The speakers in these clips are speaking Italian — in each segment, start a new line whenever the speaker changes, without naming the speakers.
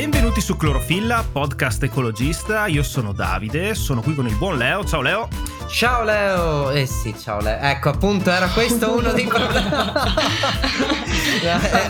Benvenuti su Clorofilla, podcast ecologista. Io sono Davide, sono qui con il buon Leo. Ciao Leo.
Ciao Leo. Eh sì, ciao Leo. Ecco, appunto, era questo uno di quelli.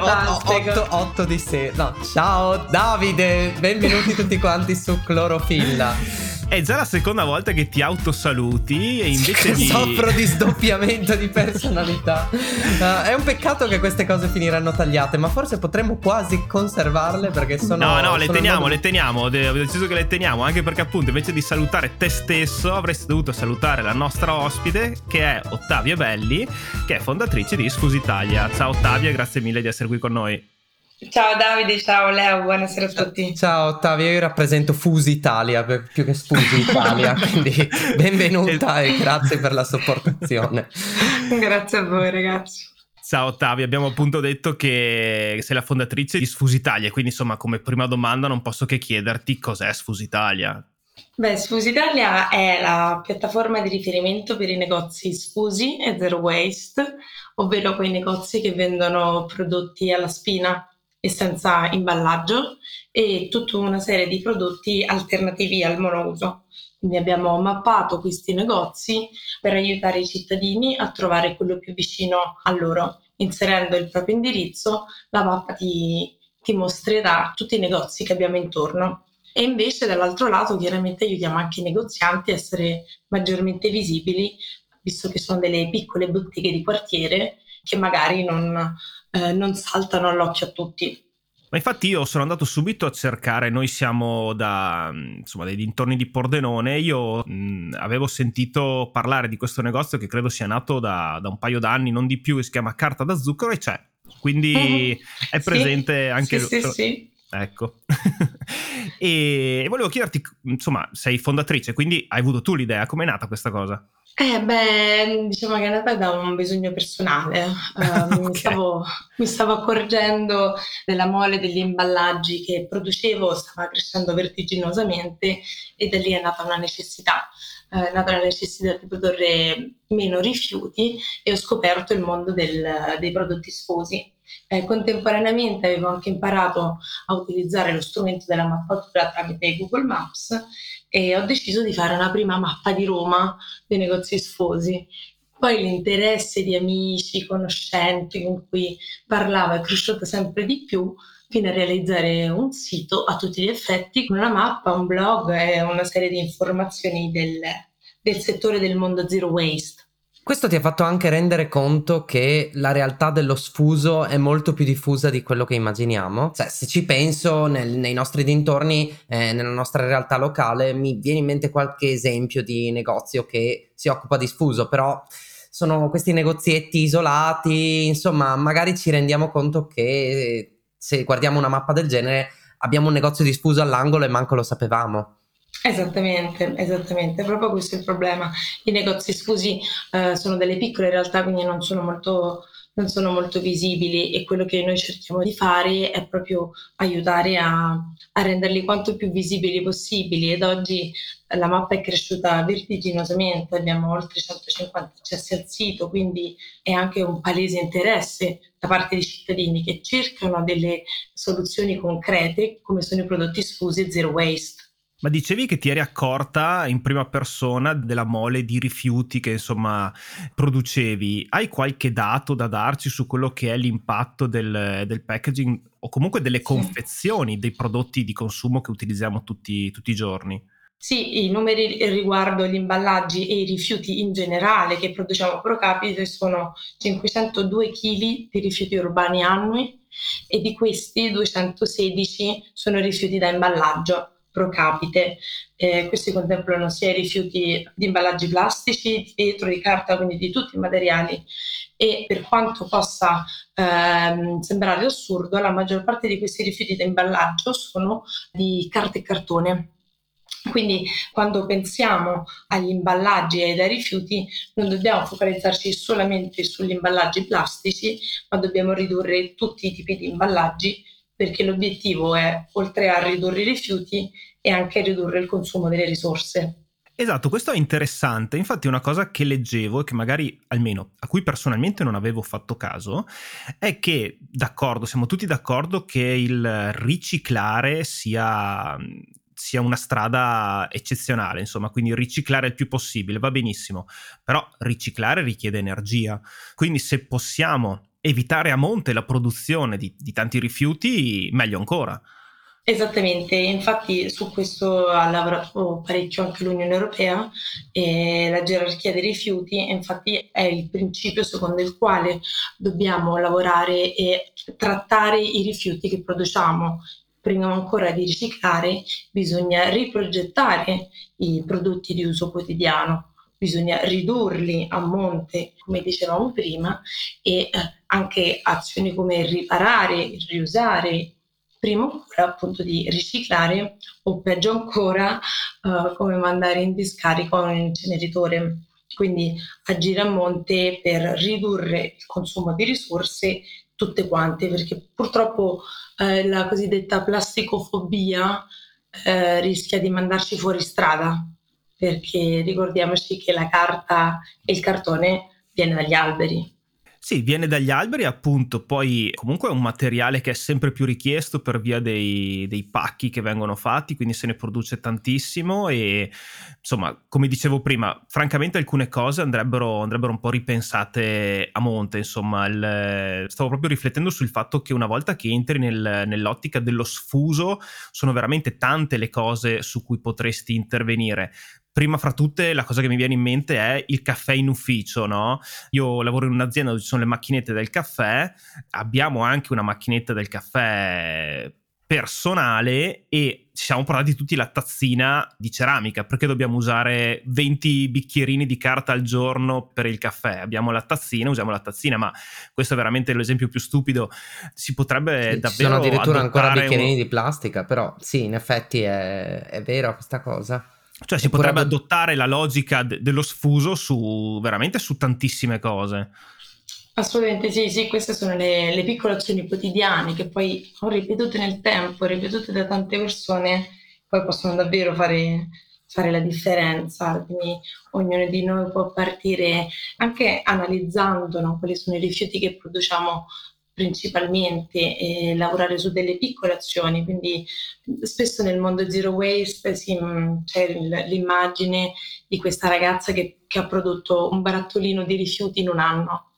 8, 8 di sé. No, ciao Davide, benvenuti tutti quanti su Clorofilla.
È già la seconda volta che ti autosaluti e invece di...
Soffro di sdoppiamento di personalità. Uh, è un peccato che queste cose finiranno tagliate, ma forse potremmo quasi conservarle perché sono...
No, no, le teniamo,
modo...
le teniamo. Ho deciso che le teniamo, anche perché appunto invece di salutare te stesso avresti dovuto salutare la nostra ospite che è Ottavia Belli, che è fondatrice di Scusi Italia. Ciao Ottavia, grazie mille di essere qui con noi.
Ciao Davide, ciao Leo, buonasera a tutti.
Ciao Ottavio, io rappresento Fusi Italia più che Sfusi Italia, quindi benvenuta e grazie per la sopportazione.
grazie a voi ragazzi.
Ciao Ottavio, abbiamo appunto detto che sei la fondatrice di Sfusitalia, quindi insomma come prima domanda non posso che chiederti cos'è Sfusitalia.
Beh, Sfusitalia è la piattaforma di riferimento per i negozi sfusi e zero waste, ovvero quei negozi che vendono prodotti alla spina e senza imballaggio e tutta una serie di prodotti alternativi al monouso. Quindi abbiamo mappato questi negozi per aiutare i cittadini a trovare quello più vicino a loro. Inserendo il proprio indirizzo, la mappa ti, ti mostrerà tutti i negozi che abbiamo intorno. E invece dall'altro lato chiaramente aiutiamo anche i negozianti a essere maggiormente visibili, visto che sono delle piccole botteghe di quartiere che magari non, eh, non saltano all'occhio a tutti.
Ma infatti io sono andato subito a cercare, noi siamo da, insomma, dai dintorni di Pordenone, io mh, avevo sentito parlare di questo negozio che credo sia nato da, da, un paio d'anni, non di più, che si chiama Carta da Zucchero e c'è, quindi mm-hmm. è presente
sì,
anche...
Sì, sì, sì.
Ecco. e volevo chiederti, insomma, sei fondatrice, quindi hai avuto tu l'idea, com'è nata questa cosa?
Eh beh, diciamo che è nata da un bisogno personale. Uh, okay. mi, stavo, mi, stavo, accorgendo della mole degli imballaggi che producevo, stava crescendo vertiginosamente e da lì è nata una necessità. Uh, è nata la necessità di produrre meno rifiuti e ho scoperto il mondo del, dei prodotti sposi. Eh, contemporaneamente avevo anche imparato a utilizzare lo strumento della mappatura tramite Google Maps e ho deciso di fare una prima mappa di Roma dei negozi sfosi. Poi l'interesse di amici, conoscenti con cui parlavo è cresciuto sempre di più fino a realizzare un sito a tutti gli effetti con una mappa, un blog e una serie di informazioni del, del settore del mondo zero waste.
Questo ti ha fatto anche rendere conto che la realtà dello sfuso è molto più diffusa di quello che immaginiamo. Cioè, se ci penso nel, nei nostri dintorni, eh, nella nostra realtà locale, mi viene in mente qualche esempio di negozio che si occupa di sfuso, però sono questi negozietti isolati, insomma, magari ci rendiamo conto che se guardiamo una mappa del genere abbiamo un negozio di sfuso all'angolo e manco lo sapevamo.
Esattamente, esattamente, proprio questo è il problema. I negozi sfusi eh, sono delle piccole realtà, quindi non sono, molto, non sono molto visibili e quello che noi cerchiamo di fare è proprio aiutare a, a renderli quanto più visibili possibili ed oggi la mappa è cresciuta vertiginosamente, abbiamo oltre 150 accessi al sito, quindi è anche un palese interesse da parte dei cittadini che cercano delle soluzioni concrete come sono i prodotti sfusi e zero waste.
Ma dicevi che ti eri accorta in prima persona della mole di rifiuti che insomma producevi. Hai qualche dato da darci su quello che è l'impatto del, del packaging o comunque delle confezioni dei prodotti di consumo che utilizziamo tutti, tutti i giorni?
Sì, i numeri riguardo gli imballaggi e i rifiuti in generale che produciamo pro capite sono 502 kg di rifiuti urbani annui e di questi 216 sono rifiuti da imballaggio pro capite. Eh, questi contemplano sia i rifiuti di imballaggi plastici, di vetro, di carta, quindi di tutti i materiali. E per quanto possa ehm, sembrare assurdo, la maggior parte di questi rifiuti di imballaggio sono di carta e cartone. Quindi quando pensiamo agli imballaggi e ai rifiuti non dobbiamo focalizzarci solamente sugli imballaggi plastici, ma dobbiamo ridurre tutti i tipi di imballaggi perché l'obiettivo è, oltre a ridurre i rifiuti, e anche ridurre il consumo delle risorse.
Esatto, questo è interessante. Infatti, una cosa che leggevo e che magari almeno a cui personalmente non avevo fatto caso è che, d'accordo, siamo tutti d'accordo che il riciclare sia, sia una strada eccezionale, insomma, quindi riciclare il più possibile va benissimo, però riciclare richiede energia. Quindi, se possiamo evitare a monte la produzione di, di tanti rifiuti, meglio ancora.
Esattamente, infatti su questo ha lavorato parecchio anche l'Unione Europea e la gerarchia dei rifiuti infatti è il principio secondo il quale dobbiamo lavorare e trattare i rifiuti che produciamo. Prima ancora di riciclare bisogna riprogettare i prodotti di uso quotidiano, bisogna ridurli a monte, come dicevamo prima, e eh, anche azioni come riparare, riusare, prima ancora appunto di riciclare o peggio ancora uh, come mandare in discarica un inceneritore. Quindi agire a monte per ridurre il consumo di risorse tutte quante, perché purtroppo eh, la cosiddetta plasticofobia eh, rischia di mandarci fuori strada, perché ricordiamoci che la carta e il cartone viene dagli alberi,
sì, viene dagli alberi, appunto, poi comunque è un materiale che è sempre più richiesto per via dei, dei, pacchi che vengono fatti, quindi se ne produce tantissimo e insomma, come dicevo prima, francamente alcune cose andrebbero, andrebbero un po' ripensate a monte, insomma, il, stavo proprio riflettendo sul fatto che una volta che entri nel, nell'ottica dello sfuso sono veramente tante le cose su cui potresti intervenire prima fra tutte la cosa che mi viene in mente è il caffè in ufficio, no? Io lavoro in un'azienda dove ci sono le macchinette del caffè, abbiamo anche una macchinetta del caffè personale e ci siamo portati tutti la tazzina di ceramica. Perché dobbiamo usare 20 bicchierini di carta al giorno per il caffè? Abbiamo la tazzina usiamo la tazzina ma questo è veramente l'esempio più stupido. Si potrebbe sì, davvero ci
sono addirittura ancora bicchierini un... di plastica però sì in effetti è, è vero questa cosa
cioè si potrebbe adottare la logica de- dello sfuso su veramente su tantissime cose.
Assolutamente sì, sì, queste sono le, le piccole azioni quotidiane che poi ripetute nel tempo, ripetute da tante persone, poi possono davvero fare, fare la differenza. Quindi ognuno di noi può partire anche analizzando no, quali sono i rifiuti che produciamo principalmente e lavorare su delle piccole azioni, quindi spesso nel mondo zero waste sì, c'è l'immagine di questa ragazza che, che, ha prodotto un barattolino di rifiuti in un anno.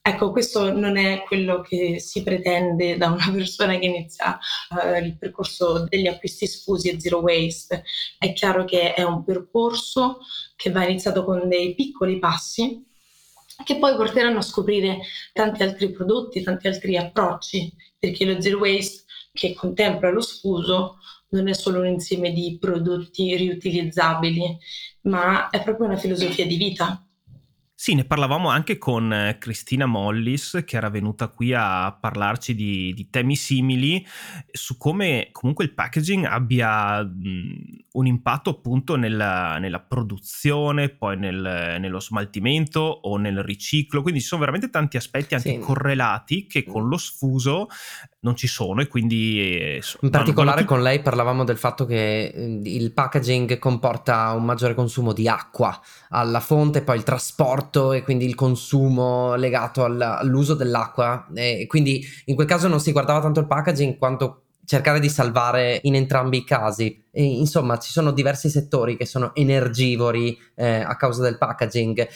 Ecco, questo non è quello che si pretende da una persona che inizia uh, il percorso degli acquisti sfusi e zero waste. È chiaro che è un percorso che va iniziato con dei piccoli passi che poi porteranno a scoprire tanti altri prodotti, tanti altri approcci, perché lo zero waste che contempla lo sfuso non è solo un insieme di prodotti riutilizzabili, ma è proprio una filosofia di vita.
Sì, ne parlavamo anche con eh, Cristina Mollis, che era venuta qui a parlarci di, di temi simili, su come comunque il packaging abbia mh, un impatto appunto nella, nella produzione, poi nel, nello smaltimento o nel riciclo. Quindi ci sono veramente tanti aspetti anche sì. correlati che con lo sfuso non ci sono e quindi...
Eh, In particolare con lei parlavamo del fatto che eh, il packaging comporta un maggiore consumo di acqua alla fonte, poi il trasporto e quindi il consumo legato al, all'uso dell'acqua e quindi in quel caso non si guardava tanto il packaging quanto cercare di salvare in entrambi i casi. E, insomma, ci sono diversi settori che sono energivori eh, a causa del packaging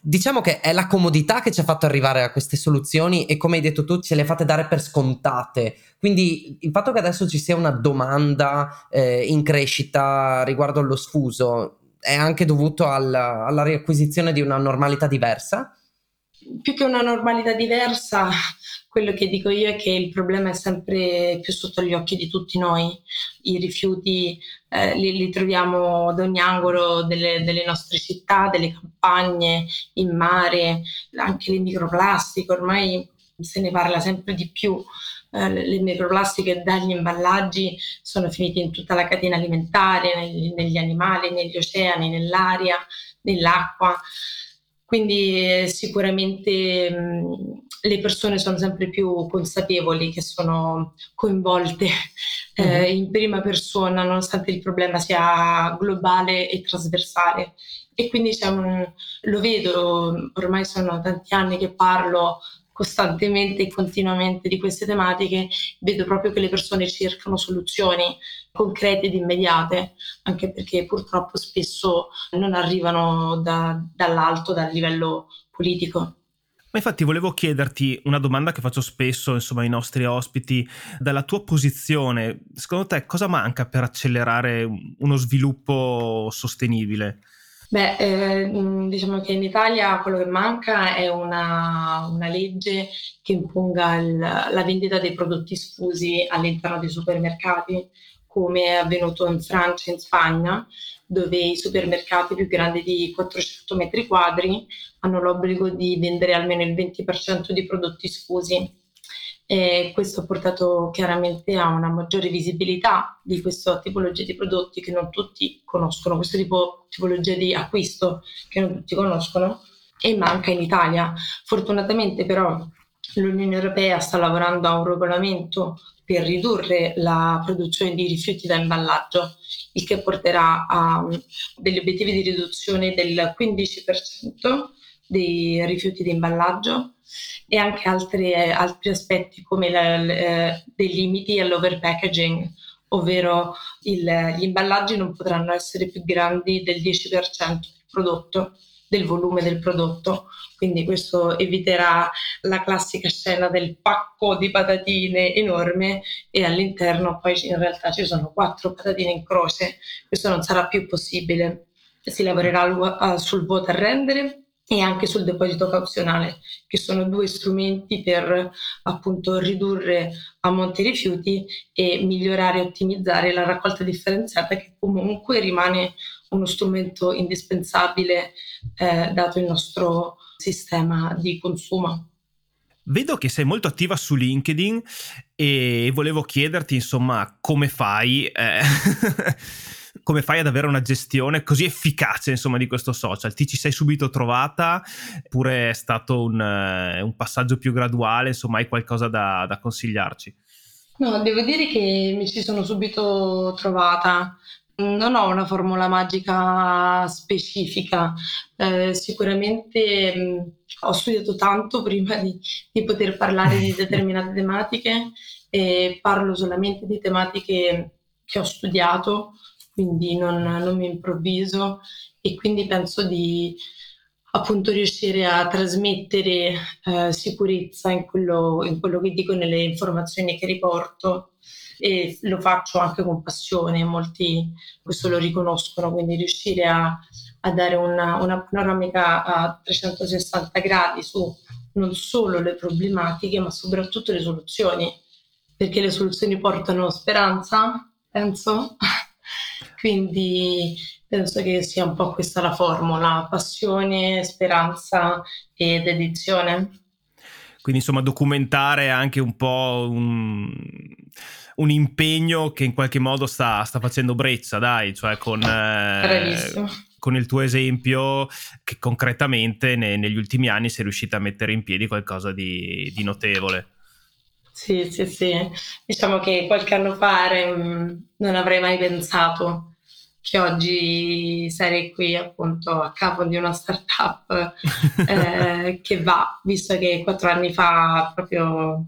Diciamo che è la comodità che ci ha fatto arrivare a queste soluzioni e come hai detto tu ce le fate dare per scontate. Quindi il fatto che adesso ci sia una domanda eh, in crescita riguardo allo sfuso è anche dovuto alla, alla riacquisizione di una normalità diversa?
Più che una normalità diversa, quello che dico io è che il problema è sempre più sotto gli occhi di tutti noi. I rifiuti eh, li, li, troviamo ad ogni angolo delle, delle, nostre città, delle campagne, in mare, anche le microplastiche, ormai se ne parla sempre di più. Eh, le microplastiche dagli imballaggi sono finite in tutta la catena alimentare, negli, negli animali, negli oceani, nell'aria, nell'acqua. Quindi eh, sicuramente mh, le persone sono sempre più consapevoli che sono coinvolte eh, in prima persona, nonostante il problema sia globale e trasversale. E quindi un, lo vedo, ormai sono tanti anni che parlo costantemente e continuamente di queste tematiche, vedo proprio che le persone cercano soluzioni concrete ed immediate, anche perché purtroppo spesso non arrivano da, dall'alto, dal livello politico.
Ma infatti volevo chiederti una domanda che faccio spesso insomma, ai nostri ospiti, dalla tua posizione, secondo te cosa manca per accelerare uno sviluppo sostenibile?
Beh, eh, diciamo che in Italia quello che manca è una, una legge che imponga il, la vendita dei prodotti sfusi all'interno dei supermercati, come è avvenuto in Francia e in Spagna, dove i supermercati più grandi di 400 metri quadri hanno l'obbligo di vendere almeno il 20% di prodotti sfusi. E questo ha portato chiaramente a una maggiore visibilità di questa tipologia di prodotti che non tutti conoscono, questa tipo, tipologia di acquisto che non tutti conoscono e manca in Italia. Fortunatamente però l'Unione Europea sta lavorando a un regolamento per ridurre la produzione di rifiuti da imballaggio, il che porterà a um, degli obiettivi di riduzione del 15% dei rifiuti di imballaggio e anche altri, altri aspetti come la, le, dei limiti all'overpackaging, ovvero il, gli imballaggi non potranno essere più grandi del 10% del prodotto del volume del prodotto. Quindi questo eviterà la classica scena del pacco di patatine enorme e all'interno poi in realtà ci sono quattro patatine in croce. Questo non sarà più possibile. Si lavorerà sul water rendere e anche sul deposito cauzionale, che sono due strumenti per appunto ridurre a monte rifiuti e migliorare e ottimizzare la raccolta differenziata che comunque rimane uno strumento indispensabile eh, dato il nostro sistema di consumo.
Vedo che sei molto attiva su LinkedIn e volevo chiederti insomma come fai eh, come fai ad avere una gestione così efficace insomma di questo social? Ti ci sei subito trovata oppure è stato un, uh, un passaggio più graduale? Insomma, hai qualcosa da, da consigliarci?
No, devo dire che mi ci sono subito trovata. Non ho una formula magica specifica, eh, sicuramente mh, mm, ho studiato tanto prima di, di poter parlare di determinate tematiche e parlo solamente di tematiche che ho studiato, quindi non, non mi improvviso e quindi penso di appunto riuscire a trasmettere eh, sicurezza in quello, in quello che dico nelle informazioni che riporto e lo faccio anche con passione, molti questo lo riconoscono, quindi riuscire a, a dare una, una, panoramica a 360 gradi su non solo le problematiche ma soprattutto le soluzioni, perché le soluzioni portano speranza, penso, quindi penso che sia un po' questa la formula, passione, speranza e dedizione.
Quindi insomma documentare anche un po' un, un impegno che in qualche modo sta, sta facendo breccia, dai, cioè con... Eh, con il tuo esempio che concretamente ne, negli ultimi anni sei riuscita a mettere in piedi qualcosa di, di notevole.
Sì, sì, sì. Diciamo che qualche anno fa non avrei mai pensato che oggi sarei qui appunto a capo di una startup eh, che va, visto che quattro anni fa proprio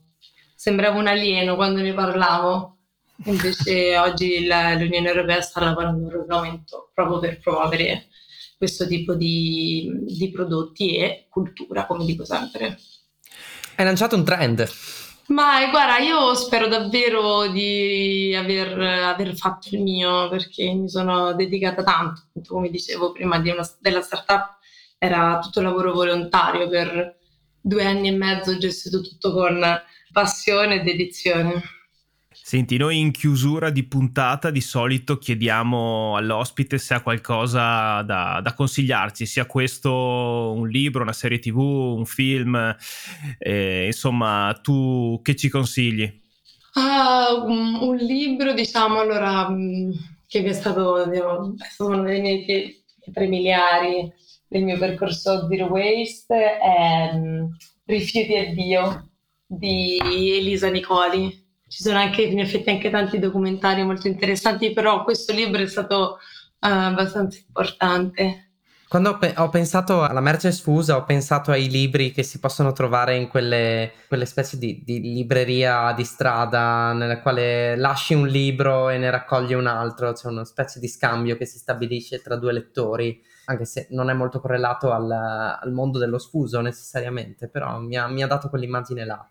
sembrava un alieno quando ne parlavo. Invece oggi la, l'Unione Europea sta lavorando un regolamento proprio per promuovere questo tipo di, di prodotti e cultura, come dico sempre.
Hai lanciato un trend.
Ma guarda, io spero davvero di aver, aver, fatto il mio perché mi sono dedicata tanto, come dicevo prima di una, della startup, era tutto lavoro volontario per due anni e mezzo, gestito tutto con passione e dedizione.
Senti, noi in chiusura di puntata di solito chiediamo all'ospite se ha qualcosa da, da consigliarci, sia questo un libro, una serie tv, un film, eh, insomma, tu che ci consigli?
Uh, un, libro, diciamo, allora, mm, che è stato, diciamo, è stato uno dei miei premiliari del mio percorso Zero Waste, è um, Rifiuti e Dio di Elisa Nicoli ci sono anche in effetti anche tanti documentari molto interessanti, però questo libro è stato uh, abbastanza importante.
Quando ho, pe- ho, pensato alla merce sfusa, ho pensato ai libri che si possono trovare in quelle, quelle specie di, di, libreria di strada, nella quale lasci un libro e ne raccogli un altro, c'è una specie di scambio che si stabilisce tra due lettori, anche se non è molto correlato al, al mondo dello sfuso necessariamente, però mi ha, mi ha dato quell'immagine là.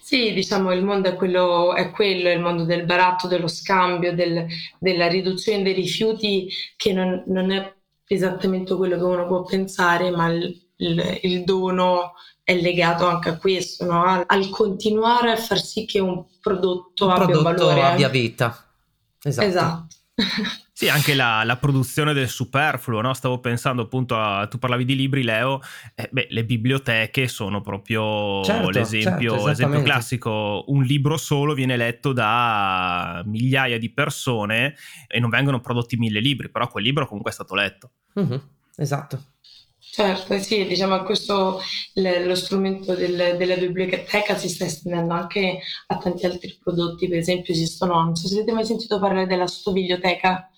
Sì, diciamo il mondo è quello, è quello, il mondo del baratto, dello scambio, del, della riduzione dei rifiuti che non, non è esattamente quello che uno può pensare, ma il, il, il dono è legato anche a questo, no? al, al, continuare a far sì che un prodotto
un
abbia
prodotto
un valore.
abbia vita. Esatto.
esatto.
Sì, anche la, la, produzione del superfluo, no? Stavo pensando appunto a, tu parlavi di libri, Leo, eh, beh, le biblioteche sono proprio certo, l'esempio, certo, l'esempio classico. Un libro solo viene letto da migliaia di persone e non vengono prodotti mille libri, però quel libro comunque è stato letto.
Mm-hmm, esatto.
Certo, sì, diciamo questo lo strumento del, della biblioteca si sta estendendo anche a tanti altri prodotti, per esempio esistono, non so se avete mai sentito parlare della sottobiblioteca.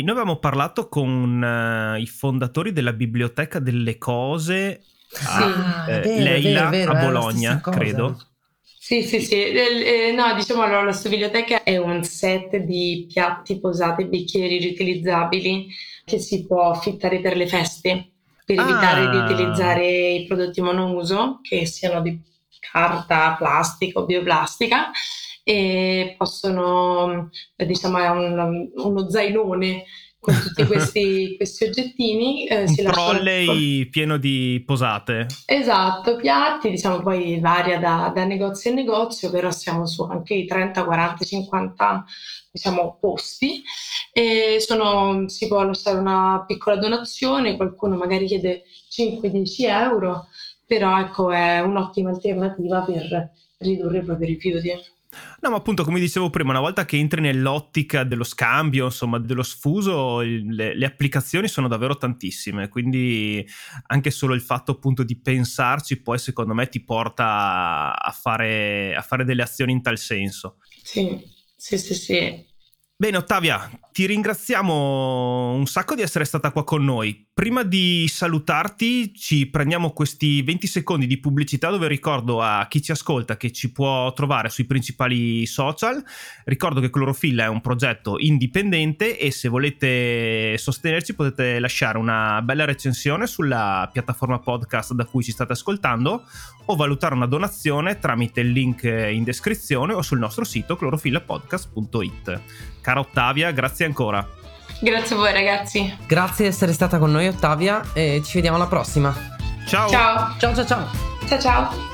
Noi avevamo parlato con uh, i fondatori della Biblioteca delle Cose a sì. eh, vero, Leila vero, vero, a Bologna, credo.
Sì, sì, sì. Eh, no, diciamo allora, la biblioteca è un set di piatti, posate, bicchieri riutilizzabili che si può affittare per le feste, per ah. evitare di utilizzare i prodotti monouso, che siano di carta, plastica o bioplastica e possono, diciamo, è un, uno zainone con tutti questi, questi oggettini.
Eh, un trolley pieno di posate.
Esatto, piatti, diciamo poi varia da, da, negozio a negozio, però siamo su anche i 30, 40, 50 diciamo, posti. E sono, si può lasciare una piccola donazione, qualcuno magari chiede 5-10 euro, però ecco è un'ottima alternativa per ridurre i propri rifiuti.
No, ma appunto, come dicevo prima, una volta che entri nell'ottica dello scambio, insomma, dello sfuso, le, le, applicazioni sono davvero tantissime. Quindi anche solo il fatto appunto di pensarci, poi secondo me ti porta a fare, a fare delle azioni in tal senso.
Sì, sì, sì, sì.
Bene, Ottavia, ti ringraziamo un sacco di essere stata qua con noi. Prima di salutarti, ci prendiamo questi 20 secondi di pubblicità dove ricordo a chi ci ascolta che ci può trovare sui principali social. Ricordo che Clorofilla è un progetto indipendente e se volete sostenerci potete lasciare una bella recensione sulla piattaforma podcast da cui ci state ascoltando o valutare una donazione tramite il link in descrizione o sul nostro sito clorofillapodcast.it. Cara Ottavia, grazie ancora.
Grazie a voi ragazzi.
Grazie di essere stata con noi Ottavia e ci vediamo alla prossima.
Ciao.
Ciao
ciao ciao. Ciao
ciao. ciao.